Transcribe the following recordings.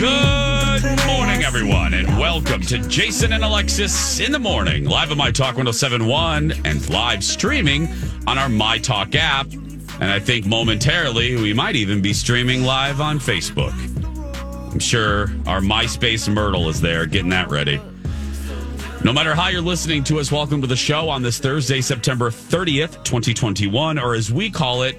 Good morning, everyone, and welcome to Jason and Alexis in the morning, live on My Talk 1071 and live streaming on our My Talk app. And I think momentarily we might even be streaming live on Facebook. I'm sure our MySpace Myrtle is there getting that ready. No matter how you're listening to us, welcome to the show on this Thursday, September 30th, 2021, or as we call it,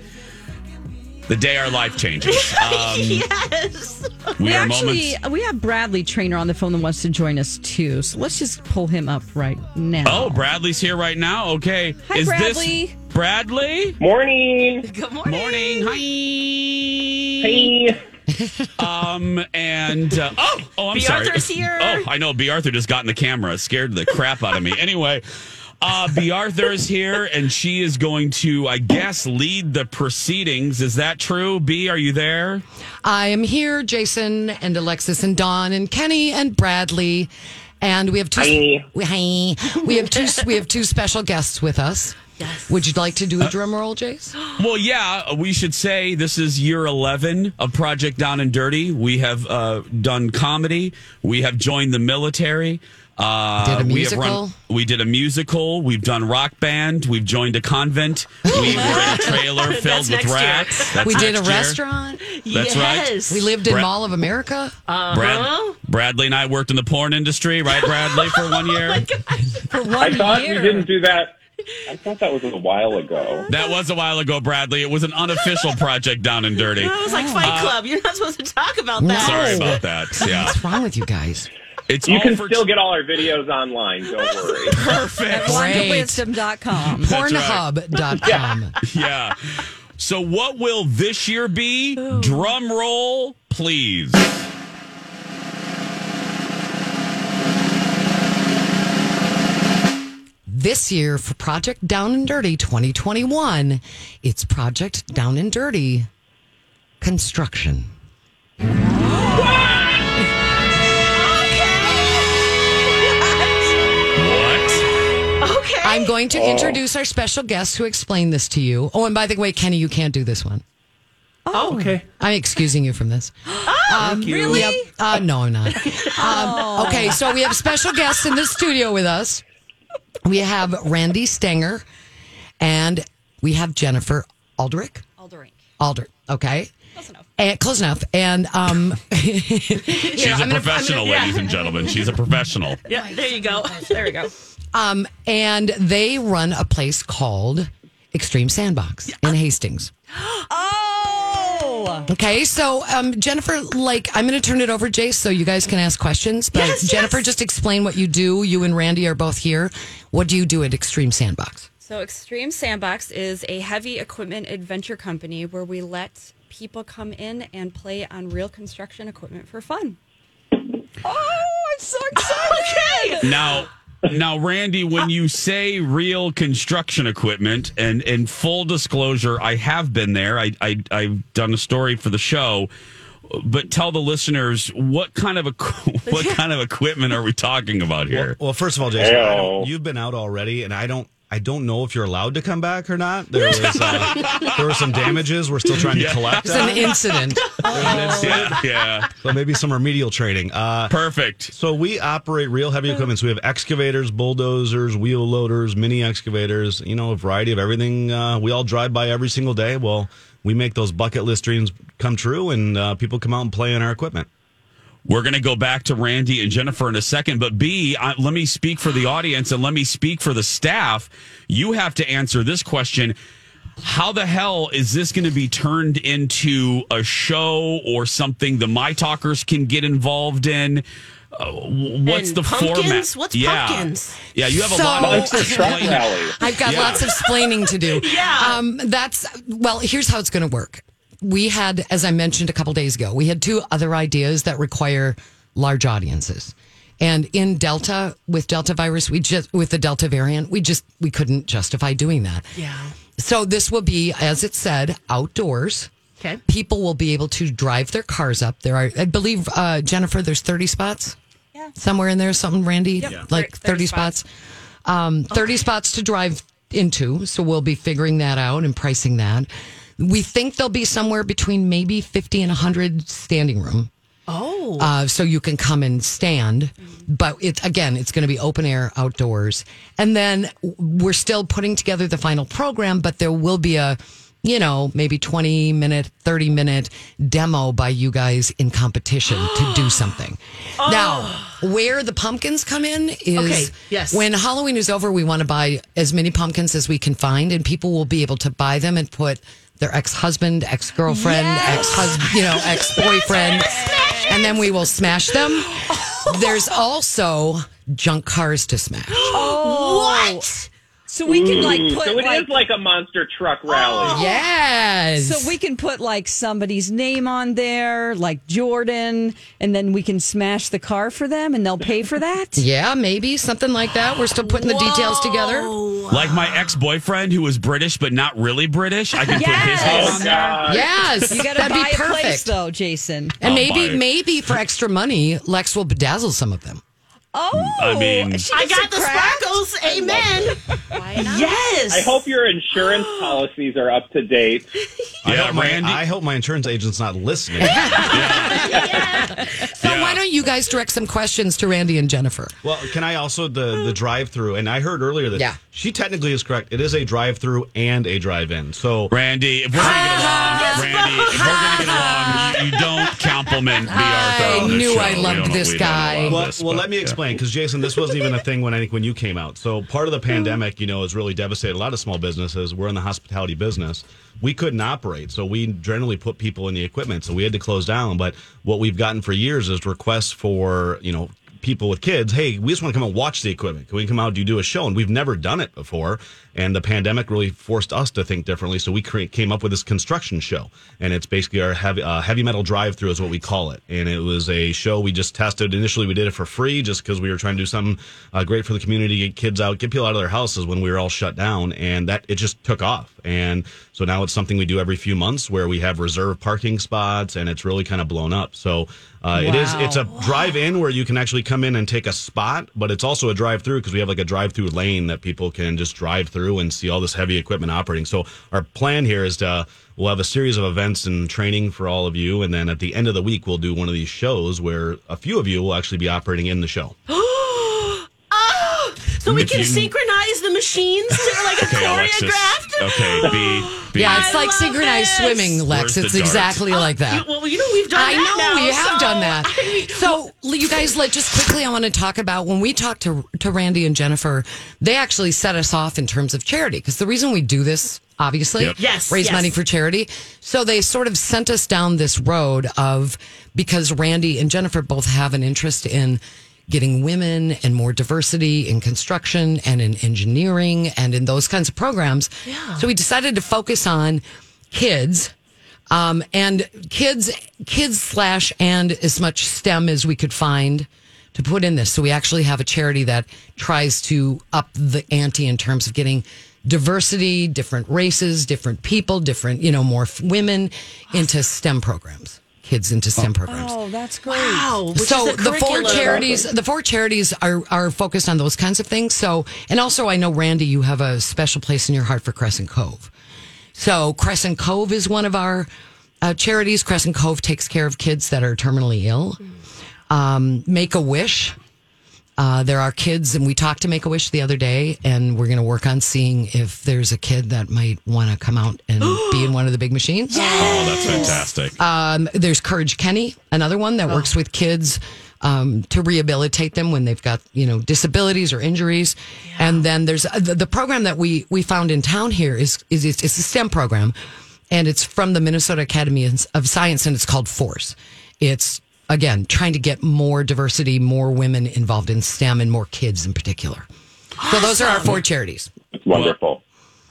the day our life changes. Um, yes. we, We are actually moments. we have Bradley Traynor on the phone that wants to join us too. So let's just pull him up right now. Oh, Bradley's here right now. Okay. Hi, Is Bradley. this Bradley? Morning. Good morning. Morning. Hi. Hey. Um and uh, oh oh I'm B. sorry. Arthur's here. Oh, I know. B. Arthur just got in the camera, scared the crap out of me. Anyway, uh, B. Arthur is here, and she is going to, I guess, lead the proceedings. Is that true? B, are you there? I am here, Jason and Alexis and Don and Kenny and Bradley, and we have two. Hi. We, hi. we have two. We have two special guests with us. Yes. Would you like to do a drum roll, Jace? Well, yeah, we should say this is year 11 of Project Down and Dirty. We have uh, done comedy, we have joined the military. Uh, Did a We, have run, we did a musical. We've done rock band. We've joined a convent. We were in a trailer filled with rats. We did a year. restaurant. That's right. yes. We lived in Brad- Mall of America. Brad, Bradley and I worked in the porn industry, right, Bradley, for one year? For one I thought year. we didn't do that. I thought that was a while ago. that was a while ago, Bradley. It was an unofficial project down and dirty. It was like Fight Club. You're not supposed to talk about that. Sorry about that. Yeah. What's wrong with you guys? It's you can still t- get all our videos online. Don't worry. Perfect. Blindwisdom.com. Pornhub.com. Yeah. yeah. So, what will this year be? Ooh. Drum roll, please. This year for Project Down and Dirty 2021, it's Project Down and Dirty Construction. I'm going to introduce our special guest who explained this to you. Oh, and by the way, Kenny, you can't do this one. Oh, okay. I'm excusing you from this. Um, really? Yep. Uh, no, I'm not. Um, okay, so we have special guests in the studio with us. We have Randy Stenger and we have Jennifer Aldrich. Aldering. Aldrich, okay. Close enough. And, close enough. And um, She's a professional, ladies and gentlemen. She's a professional. Yeah, there you go. There we go. um, and they run a place called Extreme Sandbox in Hastings. Oh! Okay, so um, Jennifer, like, I'm going to turn it over, Jace, so you guys can ask questions. But Yes, Jennifer, yes. just explain what you do. You and Randy are both here. What do you do at Extreme Sandbox? So, Extreme Sandbox is a heavy equipment adventure company where we let people come in and play on real construction equipment for fun. Oh, I'm so excited! Now, now, Randy, when you say real construction equipment, and in full disclosure, I have been there. I, I I've done a story for the show. But tell the listeners what kind of equ- what kind of equipment are we talking about here? Well, first of all, Jason, I don't, you've been out already, and I don't. I don't know if you're allowed to come back or not. There was uh, there were some damages. We're still trying to collect. It's an on. incident. yeah, yeah, So maybe some remedial training. Uh, perfect. so we operate real heavy equipment. So we have excavators, bulldozers, wheel loaders, mini excavators. You know, a variety of everything. Uh, we all drive by every single day. Well, we make those bucket list dreams come true, and uh, people come out and play on our equipment. We're going to go back to Randy and Jennifer in a second, but B, I, let me speak for the audience and let me speak for the staff. You have to answer this question. How the hell is this going to be turned into a show or something the My Talkers can get involved in? Uh, what's And the pumpkins? format? What's yeah. pumpkins? Yeah, you have a lot of Monster explaining. I've got Yeah. lots of explaining to do. Yeah. Um, that's, well, here's how it's going to work. We had, as I mentioned a couple days ago, we had two other ideas that require large audiences. And in Delta, with Delta virus, we just, with the Delta variant, we just, we couldn't justify doing that. Yeah. So this will be, as it said, outdoors. Okay. People will be able to drive their cars up. There are, I believe, uh, Jennifer, there's 30 spots. Yeah. Somewhere in there, something, Randy? Yep. Like 30, 30 spots. spots. Um, 30 spots to drive into. So we'll be figuring that out and pricing that. We think there'll be somewhere between maybe 50 and 100 standing room. Oh. Uh, so you can come and stand. But it's again, it's going to be open air outdoors. And then we're still putting together the final program, but there will be a, you know, maybe 20 minute, 30 minute demo by you guys in competition to do something. Now, where the pumpkins come in is Okay, yes. when Halloween is over, we want to buy as many pumpkins as we can find, and people will be able to buy them and put their ex husband, ex girlfriend, ex husband, you know, ex boyfriend, and then we will smash them. There's also junk cars to smash. Oh. what? So we can like mm. put so it is like, like a monster truck rally. Oh. Yes. so we can put like somebody's name on there, like Jordan, and then we can smash the car for them, and they'll pay for that. yeah, maybe something like that. We're still putting the details together. Like my ex boyfriend who was British but not really British. I can put his name Oh, on there. God. Yes, You got to that'd buy be a place perfect. though, Jason. And I'll maybe, maybe for extra money, Lex will bedazzle some of them. Oh, I mean- she I got the craft? sparkles. Amen. Yes. I hope your insurance policies are up to date. I Yeah, hope my, Randy. I hope my insurance agent's not listening. So Yeah. why don't you guys direct some questions to Randy and Jennifer? Well, can I also the the drive through? And I heard earlier that Yeah. she technically is correct. It is a drive through and a drive in. So Randy, if we're gonna get along, Randy, if we're gonna get along, you, you don't compliment B. Arthur. I knew show. I loved this guy. love well, this, well, let me yeah. Explain because Jason, this wasn't even a thing when I think when you came out. So part of the mm. pandemic, you know, has really devastated a lot of small businesses. We're in the hospitality business. We couldn't operate, so we generally put people in the equipment. So we had to close down. But what we've gotten for years is requests for you know people with kids, hey, we just want to come and watch the equipment. Can we come out? Do you do a show? And we've never done it before. And the pandemic really forced us to think differently. So we cre- came up with this construction show. And it's basically our heavy, uh, heavy metal drive through, is what we call it. And it was a show we just tested. Initially, we did it for free just because we were trying to do something uh, great for the community, get kids out, get people out of their houses when we were all shut down. And that it just took off. And so now it's something we do every few months where we have reserve parking spots and it's really kind of blown up. So uh, it is, it's a drive in where you can actually come in and take a spot, but it's also a drive through because we have like a drive through lane that people can just drive through and see all this heavy equipment operating. So our plan here is to, we'll have a series of events and training for all of you. And then at the end of the week, we'll do one of these shows where a few of you will actually be operating in the show. so we can you- synchronize the machines to like a Okay, Alexis. choreographed. Okay, B. B. Yeah, it's I like synchronized this. swimming, Lex. Where's the It's dart? exactly uh, like that. You- well, you know we've done I that know now, we have so- done that. I mean, So, you guys, let just quickly. I want to talk about when we talked to to Randy and Jennifer. They actually set us off in terms of charity because the reason we do this, obviously, Yep. Yes, raise yes. money for charity. So they sort of sent us down this road of because Randy and Jennifer both have an interest in getting women and more diversity in construction and in engineering and in those kinds of programs. Yeah. So we decided to focus on kids um, and kids kids slash and as much STEM as we could find to put in this. So we actually have a charity that tries to up the ante in terms of getting diversity, different races, different people, different you know more f- women into STEM programs. Kids into STEM programs. Oh, that's great. Wow. So is the four charities, the four charities are are focused on those kinds of things. So, and also, I know Randy, you have a special place in your heart for Crescent Cove. So, Crescent Cove is one of our uh, charities. Crescent Cove takes care of kids that are terminally ill. Um, Make a Wish. Uh, there are kids, and we talked to Make a Wish the other day, and we're going to work on seeing if there's a kid that might want to come out and be in one of the big machines. Oh, that's fantastic. Um, there's Courage Kenny, another one that works with kids um, to rehabilitate them when they've got you know disabilities or injuries. And then there's uh, the, the program that we we found in town here is is it's, it's a STEM program, and it's from the Minnesota Academy of Science, and it's called Force. It's again trying to get more diversity, more women involved in STEM, and more kids in particular. So those are our four charities. It's wonderful.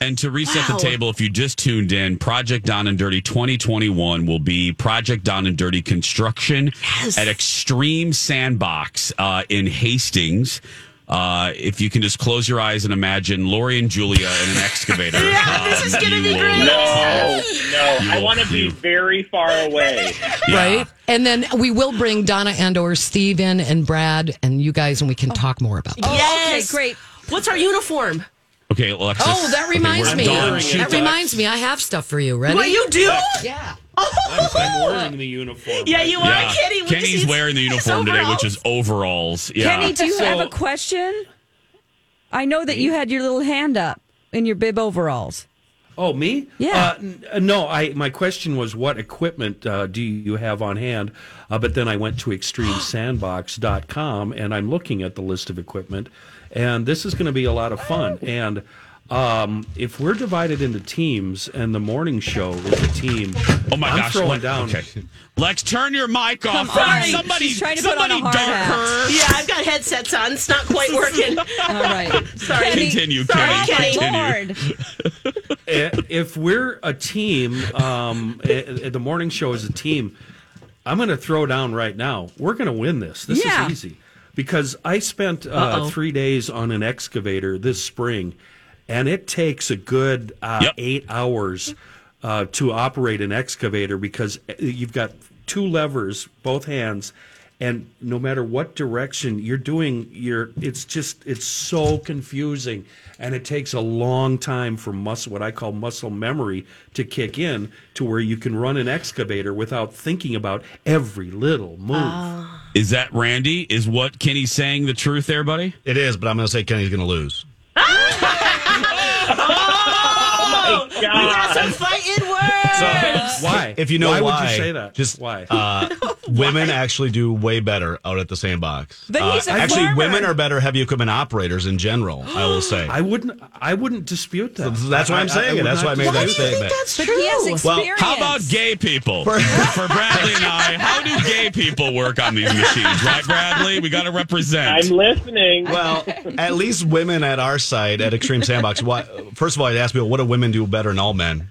And to reset Wow. the table, if you just tuned in, Project Down and Dirty 2021 will be Project Down and Dirty Construction Yes. at Extreme Sandbox uh, in Hastings. Uh, if you can just close your eyes and imagine Lori and Julia in an excavator. Yeah, this is um, gonna you be will- great. No, no. You I want to be very far away. Yeah. right? And then we will bring Donna and or Steve in and Brad and you guys, and we can talk more about that. Yes. Okay, great. What's our uniform? Okay, Alexis. Oh, that reminds we're me. That that. reminds me. I have stuff for you. Ready? What you do? Yeah. I'm wearing the uniform. Yeah, you Yeah. are, Kenny. We Kenny's need wearing the uniform today, which is overalls. Yeah. Kenny, do you have a question? I know that you had your little hand up in your bib overalls. Oh, me? Yeah. Uh, n- uh, no, I. My question was, what equipment uh, do you have on hand? Uh, but then I went to extremesandbox.com and I'm looking at the list of equipment, and this is going to be a lot of fun. And um, if we're divided into teams, and the morning show is a team, Oh my I'm gosh! throwing Lex- down. Okay, Lex, turn your mic off. Come on. Somebody, She's trying to put on somebody a hard hat. her. Yeah, I've got headsets on. It's not quite working. All right. Sorry. Kenny, Continue, Sorry, Kenny. Kenny. Continue. Lord. If we're a team, um, the morning show is a team. I'm going to throw down right now. We're going to win this. This Yeah. is easy because I spent uh, three days on an excavator this spring, and it takes a good uh, Yep. eight hours uh, to operate an excavator because eh, you've got two levers, both hands. And no matter what direction you're doing, you're it's just it's so confusing, and it takes a long time for muscle, what I call muscle memory, to kick in to where you can run an excavator without thinking about every little move. Is that Randy? Is what Kenny's saying the truth there, buddy? It is, but I'm going to say Kenny's going to lose. Oh, we got some fighting words. Why? If you know why, why, would you say that? Just why? Uh, women actually do way better out at the sandbox. But Uh, he's a actually, farmer. women are better heavy equipment operators in general. I will say. I wouldn't. I wouldn't dispute that. That's what I'm saying I- I- saying. would That's not why I made that dispute statement. But he has Well, how about gay people? For, Bradley and I, how do gay people work on these machines? Right, Bradley? We got to represent. I'm listening. Well, at least women at our site at Extreme Sandbox. Why, first of all, I'd ask people, what do women do better than all men?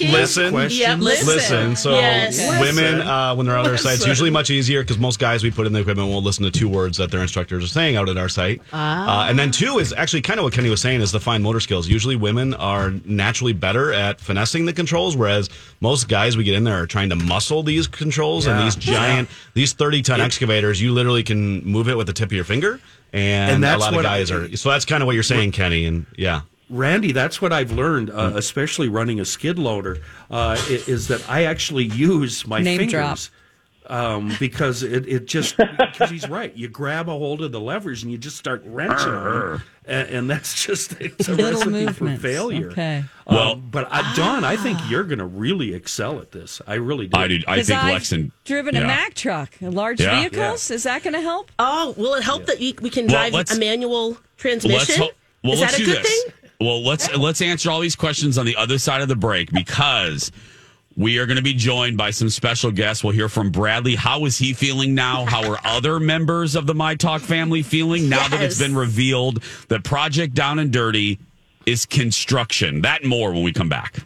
Listen, Yep, listen. listen. So Yes. women, uh, when they're on our site, it's usually much easier because most guys we put in the equipment will listen to two words that their instructors are saying out at our site. Ah. Uh, and then two is actually kind of what Kenny was saying is the fine motor skills. Usually women are naturally better at finessing the controls, whereas most guys we get in there are trying to muscle these controls and these giant, these 30 ton excavators, you literally can move it with the tip of your finger. And, And a that's lot of guys I- are. So that's kind of what you're saying, Kenny. And yeah. Randy, that's what I've learned, uh, especially running a skid loader, uh, is that I actually use my Name fingers. Um, because it, it just because he's right. You grab a hold of the levers and you just start wrenching them, and, and that's just it's a Little recipe movements. for failure. Okay. Um, Well- but uh, Don, I think you're going to really excel at this. I really do. I do. I think I've driven yeah. a Mack truck, large Yeah. vehicles. Is that going to help? Oh, will it help that you, we can drive let's- a manual Let's transmission? ho- well, Is let's that a do good this. thing? Well, let's let's answer all these questions on the other side of the break because we are going to be joined by some special guests. We'll hear from Bradley. How is he feeling now? How are other members of the My Talk family feeling now that it's been revealed that Project Down and Dirty is construction? That and more when we come back.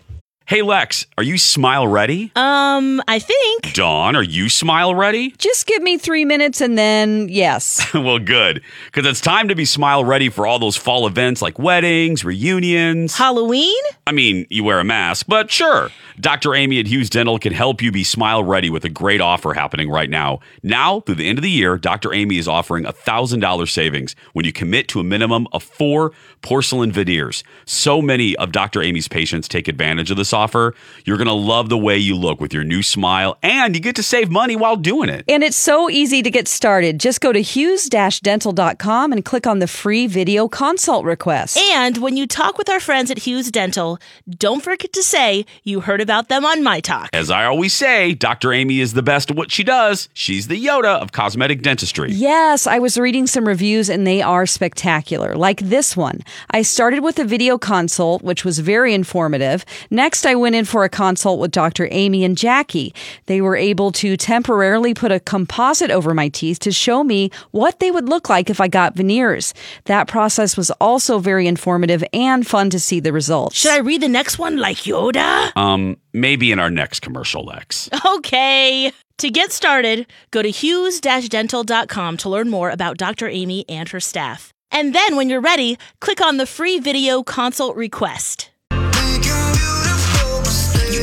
Hey Lex, are you smile ready? Um, I think. Dawn, are you smile ready? Just give me three minutes and then yes. well, good. Because it's time to be smile ready for all those fall events like weddings, reunions. Halloween? I mean, you wear a mask, but sure. Dr. Amy at Hughes Dental can help you be smile ready with a great offer happening right now. Now, through the end of the year, Dr. Amy is offering a $1,000 savings when you commit to a minimum of four porcelain veneers. So many of Dr. Amy's patients take advantage of this offer. You're going to love the way you look with your new smile, and you get to save money while doing it. And it's so easy to get started. Just go to hughes-dental.com and click on the free video consult request. And when you talk with our friends at Hughes Dental, don't forget to say you heard about them on My Talk. As I always say, Dr. Amy is the best at what she does. She's the Yoda of cosmetic dentistry. Yes, I was reading some reviews and they are spectacular. Like this one. I started with a video consult, which was very informative. Next, I went in for a consult with Dr. Amy and Jackie. They were able to temporarily put a composite over my teeth to show me what they would look like if I got veneers. That process was also very informative and fun to see the results. Should I read the next one like Yoda? Um, maybe in our next commercial, Lex. Okay. To get started, go to hughes-dental.com to learn more about Dr. Amy and her staff. And then when you're ready, click on the free video consult request. You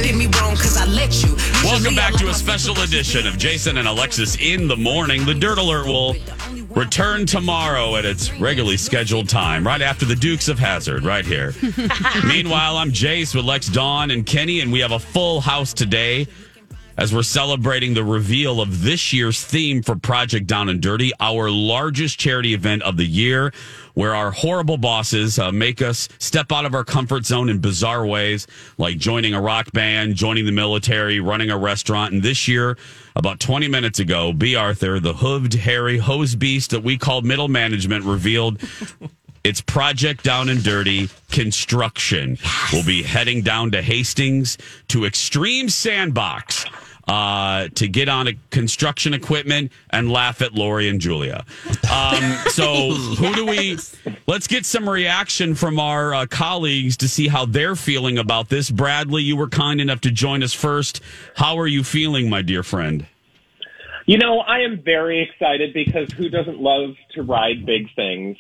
did me wrong because I let you. Welcome back to a special edition of Jason and Alexis in the morning. The Dirt Alert will return tomorrow at its regularly scheduled time, right after the Dukes of Hazzard, right here. Meanwhile, I'm Jace with Lex Dawn and Kenny, and we have a full house today as we're celebrating the reveal of this year's theme for Project Down and Dirty, our largest charity event of the year, where our horrible bosses uh, make us step out of our comfort zone in bizarre ways, like joining a rock band, joining the military, running a restaurant. And this year, about 20 minutes ago, B. Arthur, the hooved, hairy hose beast that we called middle management, revealed It's Project Down and Dirty Construction. We'll be heading down to Hastings to Extreme Sandbox uh, to get on a construction equipment and laugh at Lori and Julia. Um, so, who do we? Let's get some reaction from our uh, colleagues to see how they're feeling about this. Bradley, you were kind enough to join us first. How are you feeling, my dear friend? You know, I am very excited because who doesn't love to ride big things?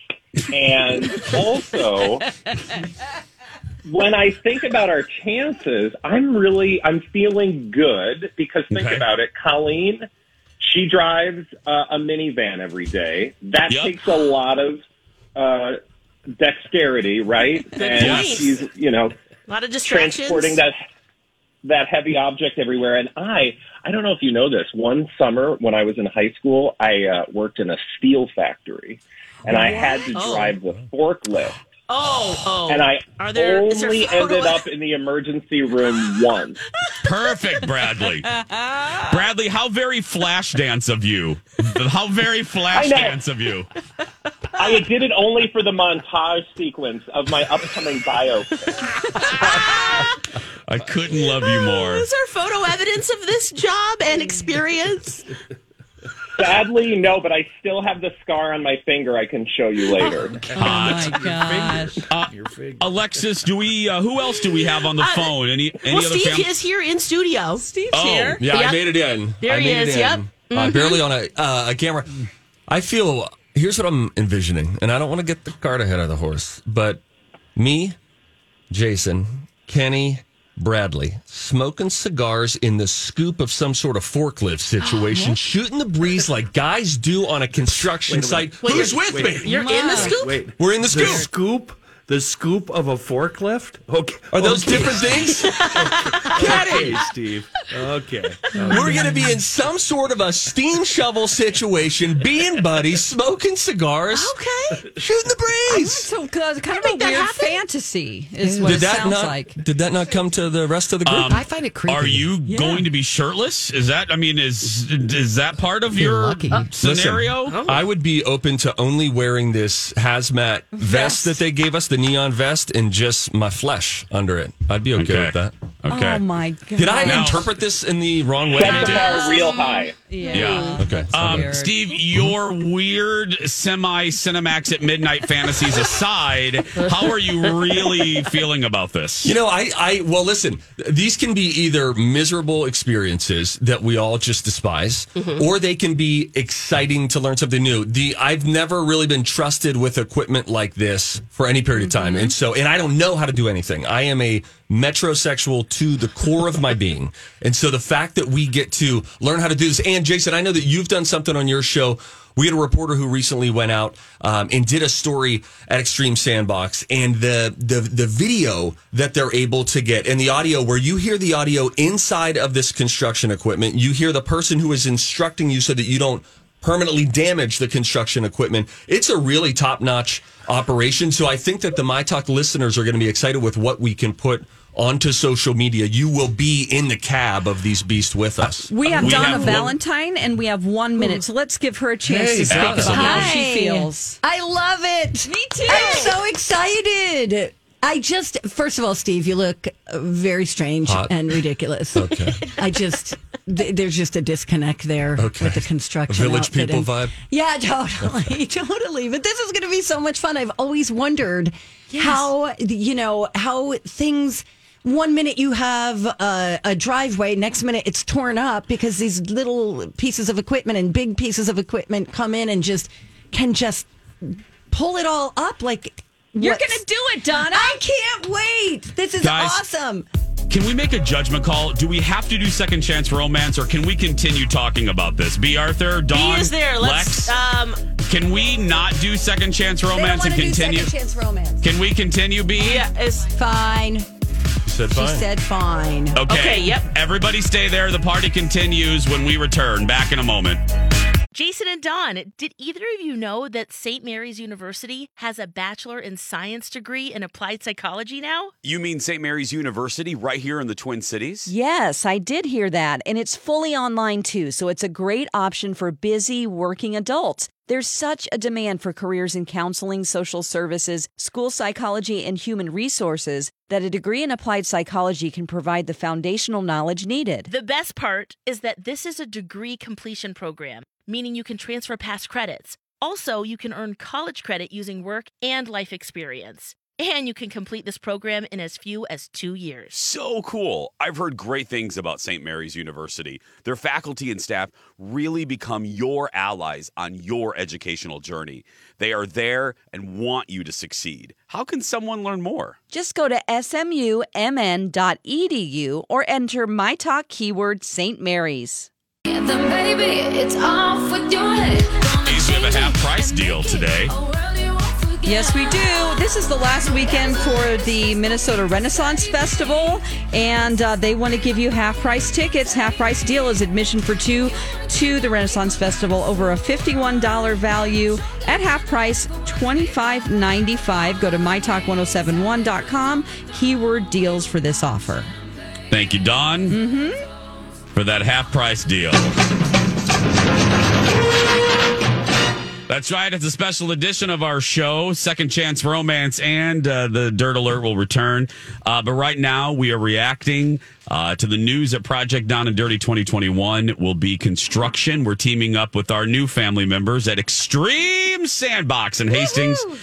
And also, when I think about our chances, I'm really I'm feeling good because think Okay. about it, Colleen, she drives uh, a minivan every day. That Yep. takes a lot of uh, dexterity, right? Good and point. she's you know A lot of distractions. transporting that that heavy object everywhere. And I, I don't know if you know this. One summer when I was in high school, I uh, worked in a steel factory, and I had to Oh. drive the forklift. Oh, oh. And I Are there- is there only photo- ended up in the emergency room once. Perfect, Bradley. Bradley, how very Flashdance of you. How very flash I know. dance of you. I did it only for the montage sequence of my upcoming bio. I couldn't love you more. Is there photo evidence of this job and experience? Sadly, no, but I still have the scar on my finger. I can show you later. Hot. Oh gosh. Uh, Alexis, do we? Uh, who else do we have on the Uh, phone? Any any well, other Steve family? is here in studio. Steve's Oh, here. Yeah, Yep. I made it in. There I he made is, It yep. in. Uh, barely on a, uh, a camera. I feel. Here's what I'm envisioning, and I don't want to get the cart ahead of the horse, but me, Jason, Kenny, Bradley, smoking cigars in the scoop of some sort of forklift situation, oh, shooting the breeze like guys do on a construction site. Who's with me? You're in the scoop? Wait, We're in the the scoop. Scoop. The scoop of a forklift. Okay, Are those okay. different things? Okay, Steve. Okay. We're going to be in some sort of a steam shovel situation, being buddies, smoking cigars, Okay. shooting the breeze. So uh, kind of a weird happen. fantasy is what Did it that sounds not? like. Did that not come to the rest of the group? Um, I find it creepy. Are you Yeah. going to be shirtless? Is that? I mean, is is that part of You're your lucky. uh, scenario? Oh. I would be open to only wearing this hazmat vest that they gave us, the neon vest, and just my flesh under it. I'd be okay, Okay. with that. Okay. Oh my god. Did I Now- interpret this in the wrong way? Set the bar real high. Yeah. Yeah. Okay. Um. Steve, your weird semi Cinemax at midnight fantasies aside, how are you really feeling about this? You know, I, I, well, listen, these can be either miserable experiences that we all just despise, or they can be exciting to learn something new. The, I've never really been trusted with equipment like this for any period of time. And so, and I don't know how to do anything. I am a metrosexual to the core of my being. And so the fact that we get to learn how to do this, and Jason, I know that you've done something on your show. We had a reporter who recently went out um, and did a story at Extreme Sandbox, and the, the the video that they're able to get and the audio, where you hear the audio inside of this construction equipment, you hear the person who is instructing you so that you don't permanently damage the construction equipment. It's a really top notch operation. So I think that the My Talk listeners are going to be excited with what we can put onto social media. You will be in the cab of these beasts with us. We have We Donna have one- Valentine, and we have one minute, so let's give her a chance Hey, to speak about how she feels. I love it. Me too. I'm so excited. I just, first of all, Steve, you look uh, very strange Hot. and ridiculous. Okay. I just, th- there's just a disconnect there Okay. with the construction. A village outfit people and- vibe? Yeah, totally, totally. But this is going to be so much fun. I've always wondered how, you know, how things. One minute you have a, a driveway, next minute it's torn up because these little pieces of equipment and big pieces of equipment come in and just can just pull it all up like You're what's- gonna do it, Donna. I can't wait. This is Guys, awesome. Can we make a judgment call? Do we have to do second chance romance, or can we continue talking about this? B. Arthur, Dawn, He is there. Let's. Lex. Um, can we not do second chance They don't romance and wanna do continue? second chance romance. Can we continue? B. yeah. It's, Fine. You said She fine. said fine. Okay. Okay, yep. Everybody stay there. The party continues when we return. Back in a moment. Jason and Don, did either of you know that St. Mary's University has a Bachelor in Science degree in applied psychology now? You mean St. Mary's University right here in the Twin Cities? Yes, I did hear that. And it's fully online too, so it's a great option for busy working adults. There's such a demand for careers in counseling, social services, school psychology, and human resources that a degree in applied psychology can provide the foundational knowledge needed. The best part is that this is a degree completion program, meaning you can transfer past credits. Also, you can earn college credit using work and life experience. And you can complete this program in as few as two years. So cool. I've heard great things about St. Mary's University. Their faculty and staff really become your allies on your educational journey. They are there and want you to succeed. How can someone learn more? Just go to smumn.edu or enter my talk keyword St. Mary's. Baby, it's off with your head. we have a half price deal today. Yes, we do. This is the last weekend for the Minnesota Renaissance Festival, and uh, they want to give you half price tickets. Half price deal is admission for two to the Renaissance Festival over a $51 value at half price, $25.95. Go to mytalk1071.com, keyword deals for this offer. Thank you, Don, mm-hmm. For that half price deal. That's right. It's a special edition of our show, Second Chance Romance, and uh, the Dirt Alert will return. Uh, but right now, we are reacting uh, to the news that Project Down and Dirty 2021 will be construction. We're teaming up with our new family members at Extreme Sandbox in Hastings. Woo-hoo!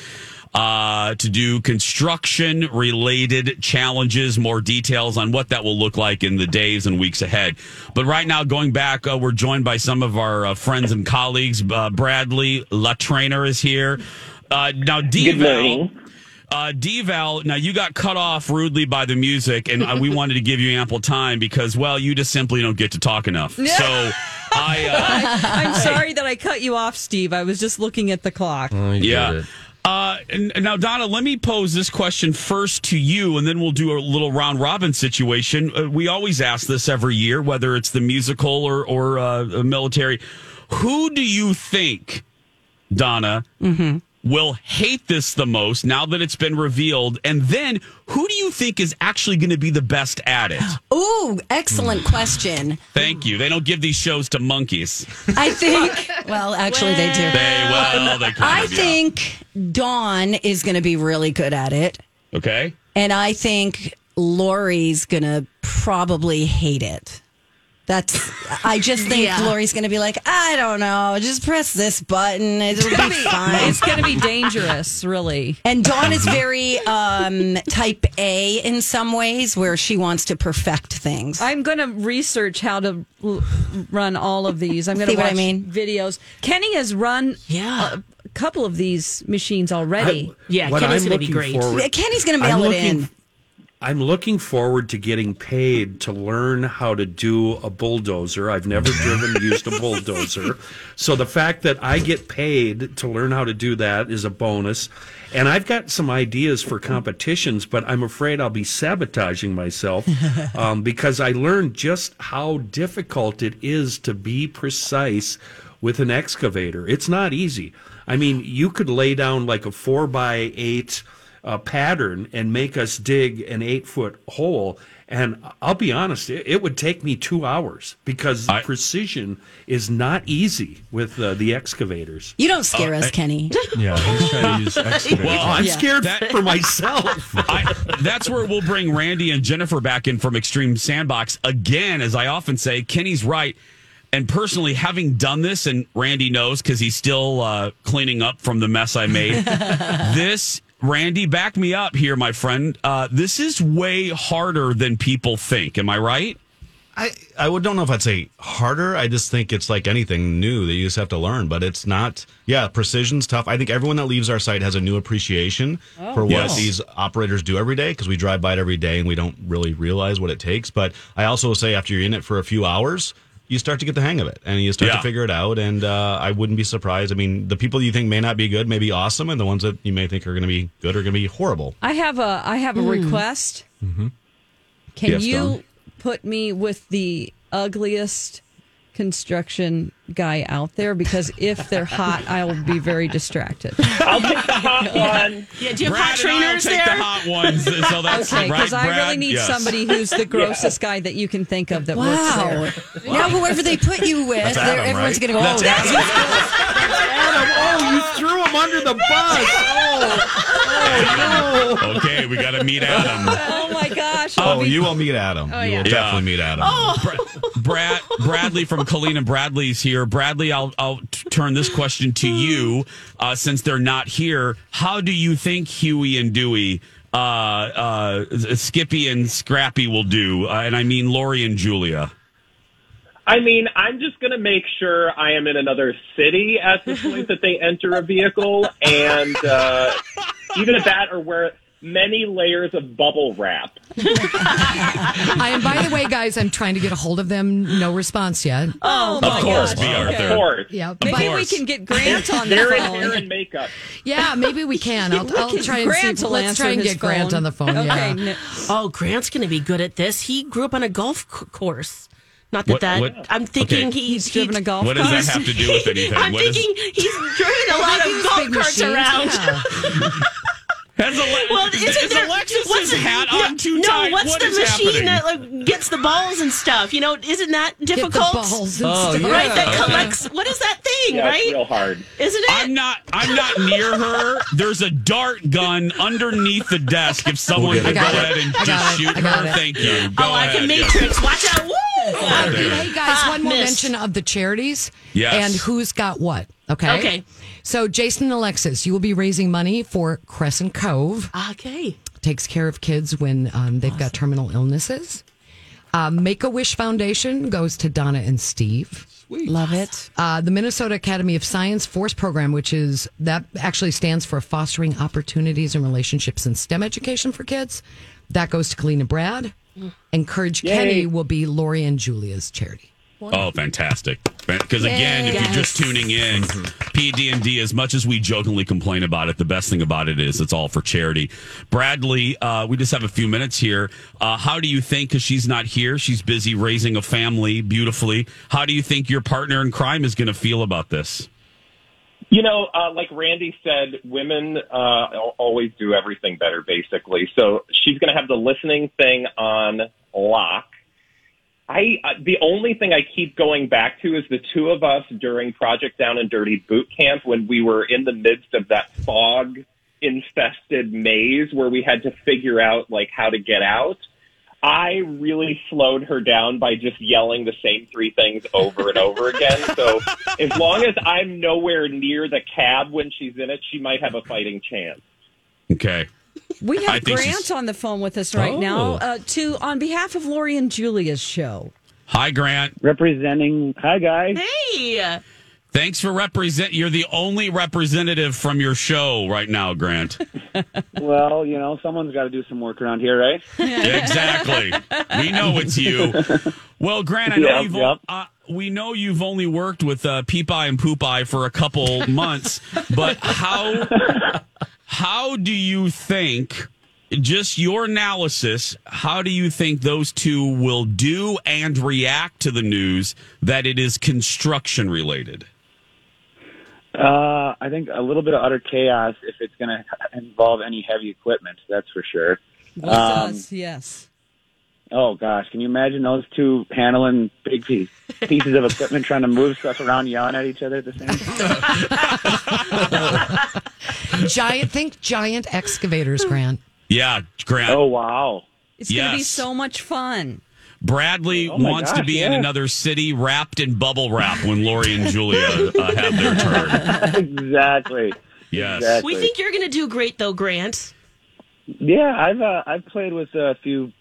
Uh, to do construction related challenges, more details on what that will look like in the days and weeks ahead. But right now, going back, uh, we're joined by some of our uh, friends and colleagues. Uh, Bradley La Traynor is here. Uh, now, Deval. Uh, Deval, now you got cut off rudely by the music, and uh, we wanted to give you ample time because, well, you just simply don't get to talk enough. So, I, uh, I'm sorry that I cut you off, Steve. I was just looking at the clock. Oh, yeah. Uh, and, now, Donna, let me pose this question first to you, and then we'll do a little round robin situation. Uh, we always ask this every year, whether it's the musical or or uh, military. Who do you think, Donna, mm-hmm will hate this the most now that it's been revealed? And then who do you think is actually going to be the best at it? Ooh, excellent mm. question. Thank you. They don't give these shows to monkeys. I think, well, actually, they do. They, well, they kind I of, yeah. think Dawn is going to be really good at it. Okay. And I think Lori's going to probably hate it. That's. I just think Yeah. Lori's going to be like, I don't know, just press this button. It'll be fine. It's going to be dangerous, really. And Dawn is very um, type A in some ways, where she wants to perfect things. I'm going to research how to l- run all of these. I'm going See to what I mean? videos. Kenny has run yeah. a couple of these machines already. I- what I'm looking forward- Kenny's going to I'm mail it looking- in. I'm looking forward to getting paid to learn how to do a bulldozer. I've never driven used a bulldozer. So the fact that I get paid to learn how to do that is a bonus. And I've got some ideas for competitions, but I'm afraid I'll be sabotaging myself um, because I learned just how difficult it is to be precise with an excavator. It's not easy. I mean, you could lay down like a four by eight uh, pattern and make us dig an eight foot hole. And I'll be honest, it, it would take me two hours because precision is not easy with uh, the excavators. You don't scare Uh, us, I- Kenny. Yeah, he's trying to use excavator. Well, I'm Yeah. scared That- for myself. I, that's where we'll bring Randy and Jennifer back in from Extreme Sandbox again. As I often say, Kenny's right. And personally, having done this, and Randy knows because he's still uh, cleaning up from the mess I made. this, Randy, back me up here, my friend. Uh, this is way harder than people think. Am I right? I, I would don't know if I'd say harder. I just think it's like anything new that you just have to learn. But it's not. Yeah, precision's tough. I think everyone that leaves our site has a new appreciation Oh. for what Yes. these operators do every day because we drive by it every day and we don't really realize what it takes. But I also say after you're in it for a few hours. You start to get the hang of it, and you start Yeah. to figure it out. And uh, I wouldn't be surprised. I mean, the people you think may not be good may be awesome, and the ones that you may think are going to be good are going to be horrible. I have a I have a request. Mm-hmm. Can Yes, you Dawn. put me with the ugliest construction guy out there because if they're hot, I'll be very distracted. I'll take the hot one. Yeah, do you have Brad hot and I'll trainers take there? the hot ones. So that's Okay, right, because I really need Yes. somebody who's the grossest guy that you can think of that Wow. works there. Now, whoever they put you with, Adam, everyone's right? going to go, oh, That's oh, that's Adam, oh, you threw him under the bus. Oh, oh no. Okay, we got to meet Adam. Oh my gosh! I'll Oh, be- you will meet Adam. Oh, You yeah. will definitely meet Adam. Brad Bradley from Colleen and Bradley's here. Bradley, I'll I'll t- turn this question to you uh, since they're not here. How do you think Huey and Dewey, uh, uh, Skippy and Scrappy will do? Uh, and I mean Lori and Julia. I mean, I'm just going to make sure I am in another city at the point that they enter a vehicle, and uh, even at that, or wear many layers of bubble wrap. I am, by the way, guys, I'm trying to get a hold of them. No response yet. Oh, Of my course, gosh. B. Of Arthur. course. Yeah, Maybe but- we can get Grant on the They're in hair and makeup. yeah, maybe we can. I'll, I'll try and Grant see. Let's try and his get Grant on the phone. Okay. Yeah. Oh, Grant's going to be good at this. He grew up on a golf c- course. Not that What- that. what- I'm thinking okay. he's, He's driven a golf cart. What does cart. that have to do with anything? I'm What is- thinking he's driven a lot of golf carts machines, around. yeah. Has, Ale- Well, is, isn't is there, Alexis's what's the- hat no, on too no, tight? what's What the is machine happening? that like gets the balls and stuff? You know, isn't that difficult? balls and Oh, stuff. yeah. Right, that Okay. collects. What is that thing? Yeah, right, it's real hard. isn't it? I'm not. I'm not near her. There's a dart gun underneath the desk. If someone could go I ahead and just shoot her, it. thank you. Oh, go oh, I can. Matrix. Watch out! Woo! Hey guys, Ah, one more missed. mention of the charities Yes. and who's got what. Okay. Okay. So Jason and Alexis, you will be raising money for Crescent Cove. Okay. Takes care of kids when um, they've got terminal illnesses. Uh, Make a Wish Foundation goes to Donna and Steve. Sweet. Love it. Uh, the Minnesota Academy of Science Force Program, which is that actually stands for Fostering Opportunities and Relationships in STEM Education for Kids, that goes to Colleen and Brad. And Courage Yay. Kenny will be Lori and Julia's charity. Oh, fantastic! Because again, if you're just tuning in, PD&D, as much as we jokingly complain about it, the best thing about it is it's all for charity. Bradley, uh, we just have a few minutes here. Uh, how do you think? Because she's not here, she's busy raising a family beautifully. How do you think your partner in crime is going to feel about this? You know, uh, like Randy said, women uh, al- always do everything better, basically. So she's going to have the listening thing on lock. I uh, the only thing I keep going back to is the two of us during Project Down and Dirty boot camp when we were in the midst of that fog infested maze where we had to figure out like how to get out. I really slowed her down by just yelling the same three things over and over again. So as long as I'm nowhere near the cab when she's in it, she might have a fighting chance. Okay. We have think Grant on the phone with us right Oh. now uh, to on behalf of Lori and Julia's show. Hi, Grant. Representing. Hi, guys. Hey. Thanks for represent. You're the only representative from your show right now, Grant. Well, you know, someone's got to do some work around here, right? exactly. We know it's you. Well, Grant, I know Yep, you've yep. uh, we know you've only worked with uh, Peep Eye and Poop Eye for a couple months, but how how do you think? Just your analysis. How do you think those two will do and react to the news that it is construction related? Uh, I think a little bit of utter chaos if it's going to involve any heavy equipment. That's for sure. It Um, does, yes. Oh gosh, can you imagine those two handling big piece, pieces of equipment, trying to move stuff around, yelling at each other at the same time? giant, think giant excavators, Grant. Yeah, Grant. Oh wow, It's going to be so much fun. Bradley Oh, my wants to gosh, be in another city wrapped in bubble wrap when Lori and Julia uh, have their turn. exactly. Yes. Exactly. We think you're going to do great, though, Grant. Yeah, I've uh, I've played with a few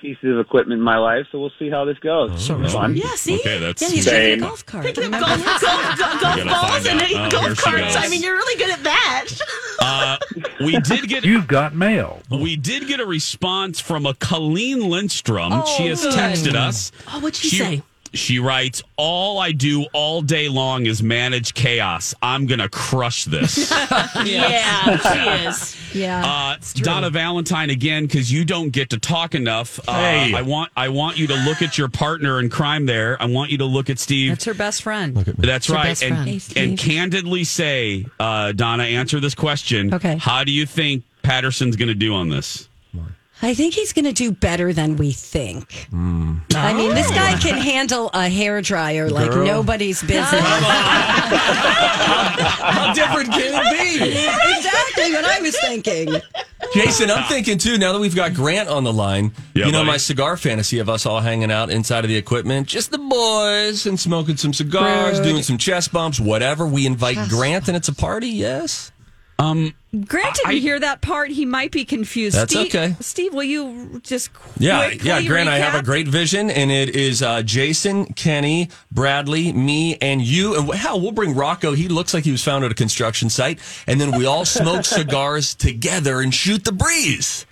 pieces of equipment in my life, so we'll see how this goes. Sure, It's fun. Yeah, see? Okay, that's Yeah, he's Same. driving a golf cart. Picking up golf, golf, golf, golf balls and. Oh, golf carts. I mean, you're really good at that. Uh, we did get You've got mail. we did get a response from a Colleen Lindstrom. Oh, she has good. texted us. Oh, what'd she, She- say? She writes, All I do all day long is manage chaos. I'm going to crush this. Yeah, she is. Yeah. Uh, Donna Valentine again, because you don't get to talk enough. Uh, Hey. I want I want you to look at your partner in crime. There, I want you to look at Steve. That's her best friend. That's her right, best and. Hey, and candidly say, uh, Donna, answer this question. Okay. how do you think Patterson's going to do on this? I think he's going to do better than we think. Hmm. I mean, this guy oh. can handle a hair dryer like Girl. nobody's business. How different can it be? exactly what I was thinking. Jason, I'm thinking too, now that we've got Grant on the line, Yeah, you know, buddy. my cigar fantasy of us all hanging out inside of the equipment, just the boys and smoking some cigars, Rude. doing some chest bumps, whatever. We invite Grant and it's a party, yes? Um, Grant didn't hear that part. He might be confused. That's Steve, okay. Steve, will you just Yeah, quickly yeah, Grant, I have a great vision, and it is uh, Jason, Kenny, Bradley, me, and you. And hell, we'll bring Rocco. He looks like he was found at a construction site. And then we all smoke cigars together and shoot the breeze.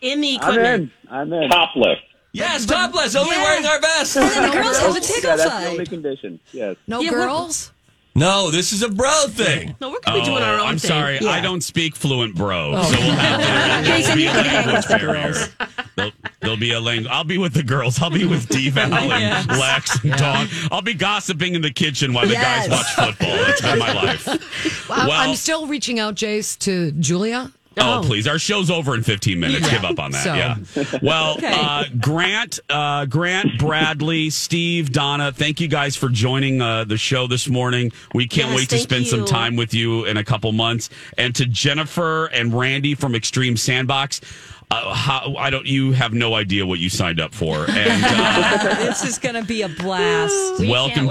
In the I'm equipment. in. I'm in. Topless. Yes, topless, only wearing our best. And then the girls have a tickle Yeah, that's the fight. only condition. Yes. No Yeah, what- girls? No, this is a bro thing. No, we're gonna be doing our oh, own Oh, I'm thing. sorry, I don't speak fluent bro, oh. so we'll have there, there'll Jason, be you a can hang language with the barrier. girls. There'll, there'll be a language. I'll be with the girls. I'll be with D-Val and Lex and Dawn. I'll be gossiping in the kitchen while the Yes. guys watch football. That's been my life. Well, Well- I'm still reaching out, Jace, to Julia. Oh, please. Our show's over in 15 minutes. Give up on that. So- Yeah. Well, uh, Grant, uh, Grant, Bradley, Steve, Donna, thank you guys for joining uh, the show this morning. We can't Yes, wait to thank spend some time with you in a couple months. And to Jennifer and Randy from Extreme Sandbox. Uh, how, I don't. You have no idea what you signed up for, and uh, this is going to be a blast. welcome.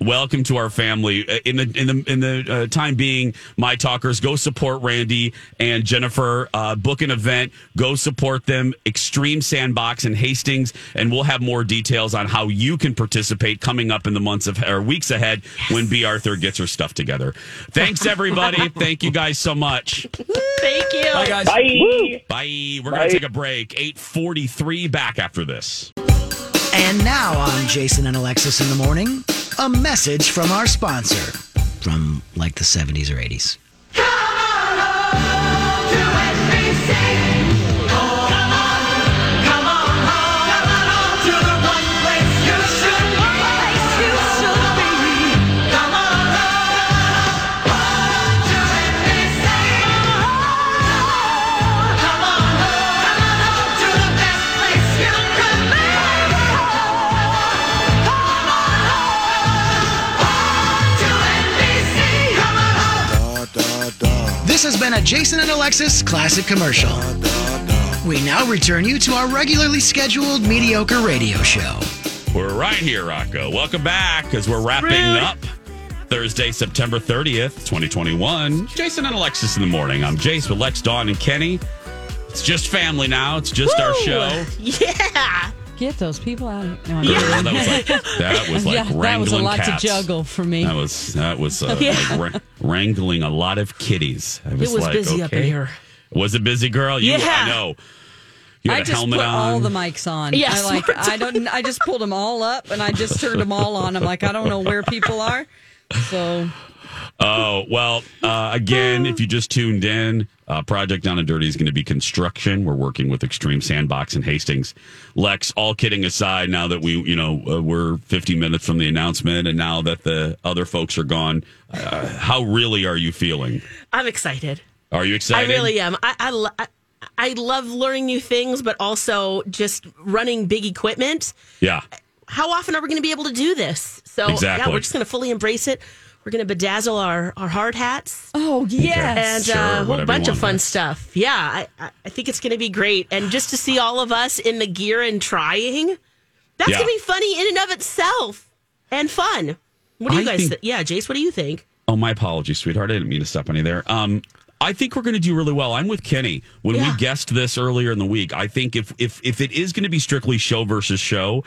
Can't to- wait. Welcome to our family. Uh, In the in the in the uh, time being, my talkers go support Randy and Jennifer. Uh, book an event. Go support them. Extreme Sandbox in Hastings, and we'll have more details on how you can participate coming up in the months of or weeks ahead when B Arthur gets her stuff together. Thanks everybody. Thank you guys so much. Thank you. Bye, guys. Bye. Bye. We're gonna take a break. Eight forty three. Back after this. And now on Jason and Alexis in the morning, a message from our sponsor from like the 70s or 80s. This has been a Jason and Alexis classic commercial. We now return you to our regularly scheduled mediocre radio show. We're right here, Rocco. Welcome back as we're wrapping up Thursday, September 30th, 2021. Jason and Alexis in the morning. I'm Jace with Lex, Dawn, and Kenny. It's just family now. It's just our show. Yeah. Get those people out. of here. No, I'm Girl, kidding. that was like that was like yeah, wrangling that was a lot cats. to juggle for me. That was that was uh, Yeah. like ra- wrangling a lot of kitties. I It was like, busy up here. Was it busy, girl? You, Yeah. I know. You had I a just helmet put on. all the mics on. Yeah, I like. I don't. I just pulled them all up and I just turned them all on. I'm like, I don't know where people are. So Oh, well, uh, again, if you just tuned in, uh, Project Down and Dirty is going to be construction. We're working with Extreme Sandbox in Hastings. Lex, all kidding aside, now that we, you know, uh, we're 50 minutes from the announcement and now that the other folks are gone, uh, how really are you feeling? I'm excited. Are you excited? I really am. I, I, lo- I, I love learning new things, but also just running big equipment. Yeah. How often are we going to be able to do this? So yeah, Exactly. we're just going to fully embrace it. We're going to bedazzle our, our hard hats. Oh yes. and Sure, uh, a whole bunch of fun Lex. stuff. Yeah, I, I, I think it's going to be great. And just to see all of us in the gear and trying, that's Yeah. going to be funny in and of itself and fun. What do you I guys think- think? Yeah, Jace, what do you think? Oh, my apologies, sweetheart. I didn't mean to step on you there. Um, I think we're going to do really well. I'm with Kenny. When Yeah. we guessed this earlier in the week, I think if if if it is going to be strictly show versus show,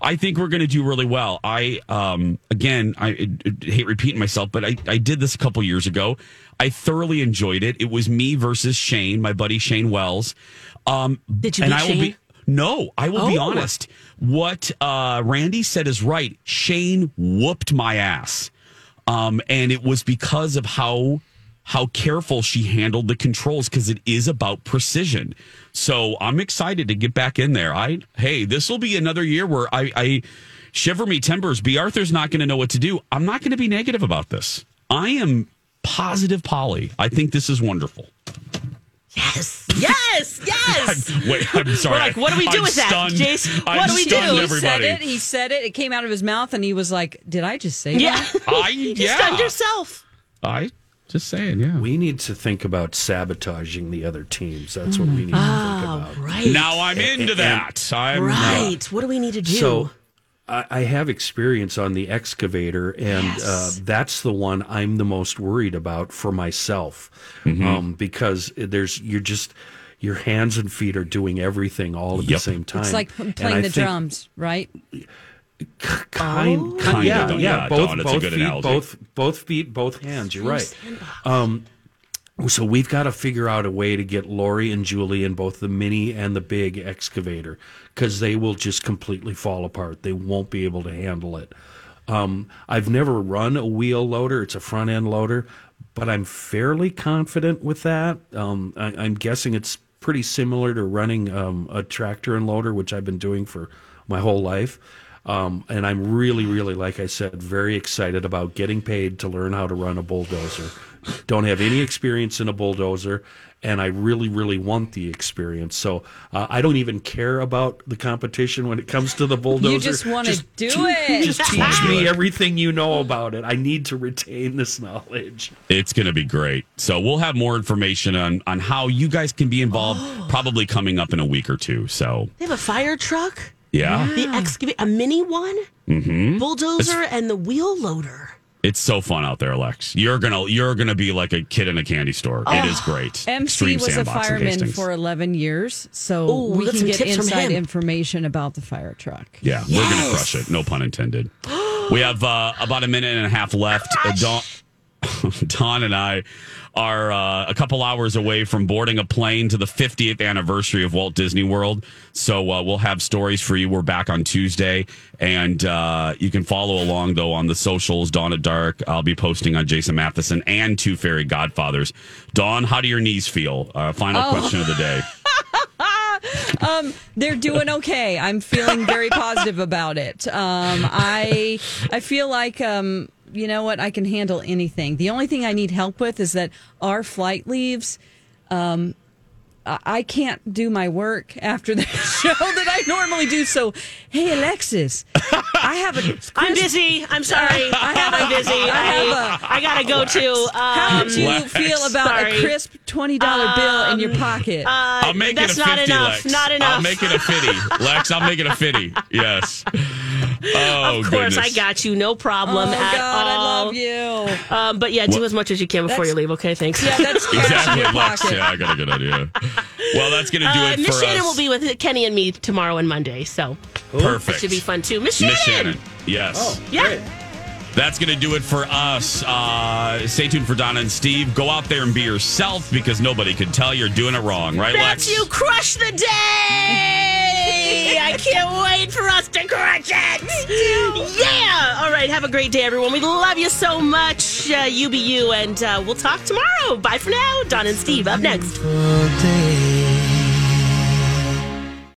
I think we're going to do really well. I um again, I, I hate repeating myself, but I I did this a couple years ago. I thoroughly enjoyed it. It was me versus Shane, my buddy Shane Wells. Um, Did you and I will Shane? be No, I will be Oh. honest. What uh, Randy said is right. Shane whooped my ass, um, and it was because of how how careful she handled the controls because it is about precision. So I'm excited to get back in there. I hey, this will be another year where I, I shiver me timbers. B. Arthur's not going to know what to do. I'm not going to be negative about this. I am positive, Polly. I think this is wonderful. Yes, yes, yes. Wait, I'm sorry. We're like, what do we do I'm with that, stunned. Jace? I'm What do we do? stunned, He He Everybody. said it. He said it. It came out of his mouth, and he was like, "Did I just say Yeah. that?" I You yeah. stunned yourself. I just saying, yeah. We need to think about sabotaging the other teams. That's what we need to Ah, think about. right. Now I'm into And- that. I'm right. What do we need to do? So I, I have experience on the excavator, and uh, that's the one I'm the most worried about for myself, Mm-hmm. um, because there's you're just your hands and feet are doing everything all at the Yep. same time. It's like And playing the think drums, right? Kind, Oh. kind Kinda, yeah, though, yeah. yeah, both, Dawn, both feet, analogy. both, both feet, both hands. You're right. Um, so we've got to figure out a way to get Lori and Julie in both the mini and the big excavator because they will just completely fall apart. They won't be able to handle it. Um, I've never run a wheel loader; it's a front end loader, but I'm fairly confident with that. Um, I, I'm guessing it's pretty similar to running um, a tractor and loader, which I've been doing for my whole life. Um, and I'm really, really, like I said, very excited about getting paid to learn how to run a bulldozer. Don't have any experience in a bulldozer, and I really, really want the experience. So uh, I don't even care about the competition when it comes to the bulldozer. You just wanna do te- it. Just teach me everything you know about it. I need to retain this knowledge. It's going to be great. So we'll have more information on on how you guys can be involved. Probably coming up in a week or two. So They have a fire truck, yeah, the excavate, a mini one, hmm bulldozer, and the wheel loader. it's so fun out there, Lex. You're gonna you're gonna be like a kid in a candy store. it is great. MC Extreme was a fireman for 11 years, so Ooh, we got can get inside information about the fire truck. Yeah, we're gonna crush it. No pun intended. we have uh, about a minute and a half left. Uh, Dawn, Dawn and I are uh, a couple hours away from boarding a plane to the 50th anniversary of Walt Disney World. So uh, we'll have stories for you. We're back on Tuesday, and uh, you can follow along though on the socials. Dawn at Dark. I'll be posting on Jason Matheson and Two Fairy Godfathers. Dawn, how do your knees feel? Uh, final Oh. question of the day. um, they're doing okay. I'm feeling very positive about it. Um, I I feel like um, you know what I can handle anything. The only thing I need help with is that our flight leaves. Um, I I can't do my work after the show that I normally do. So, hey Alexis, I have a. I'm busy. I'm sorry. I have I'm busy. I I, have a- I gotta go to. Um, How would you Lex. feel about Sorry. a crisp twenty dollar bill in your pocket? Uh, I'll make that's it a fifty. not enough. Lex. Not enough. I'll make it a 50. Lex, I'll make it a 50. Yes. Oh, of course, goodness. I got you. No problem oh at God, I love you. Um, but yeah, do What- as much as you can before That's- you leave. Okay, thanks. Yeah, that's cash in Exactly, your Lex. Yeah, I got a good idea. Well, that's going to do Uh, it Miss for Shannon us. will be with Kenny and me tomorrow and Monday, so Perfect. it should be fun too. Miss Shannon. Miss Shannon. Yes. Yeah. That's going to do it for us. Uh, stay tuned for Donna and Steve. Go out there and be yourself because nobody can tell you're doing it wrong, right, That's Lex? you crush the day. I can't wait for us to crush it. Yeah. All right. Have a great day, everyone. We love you so much. Uh, you be you, and uh, we'll talk tomorrow. Bye for now. Don and Steve up next. day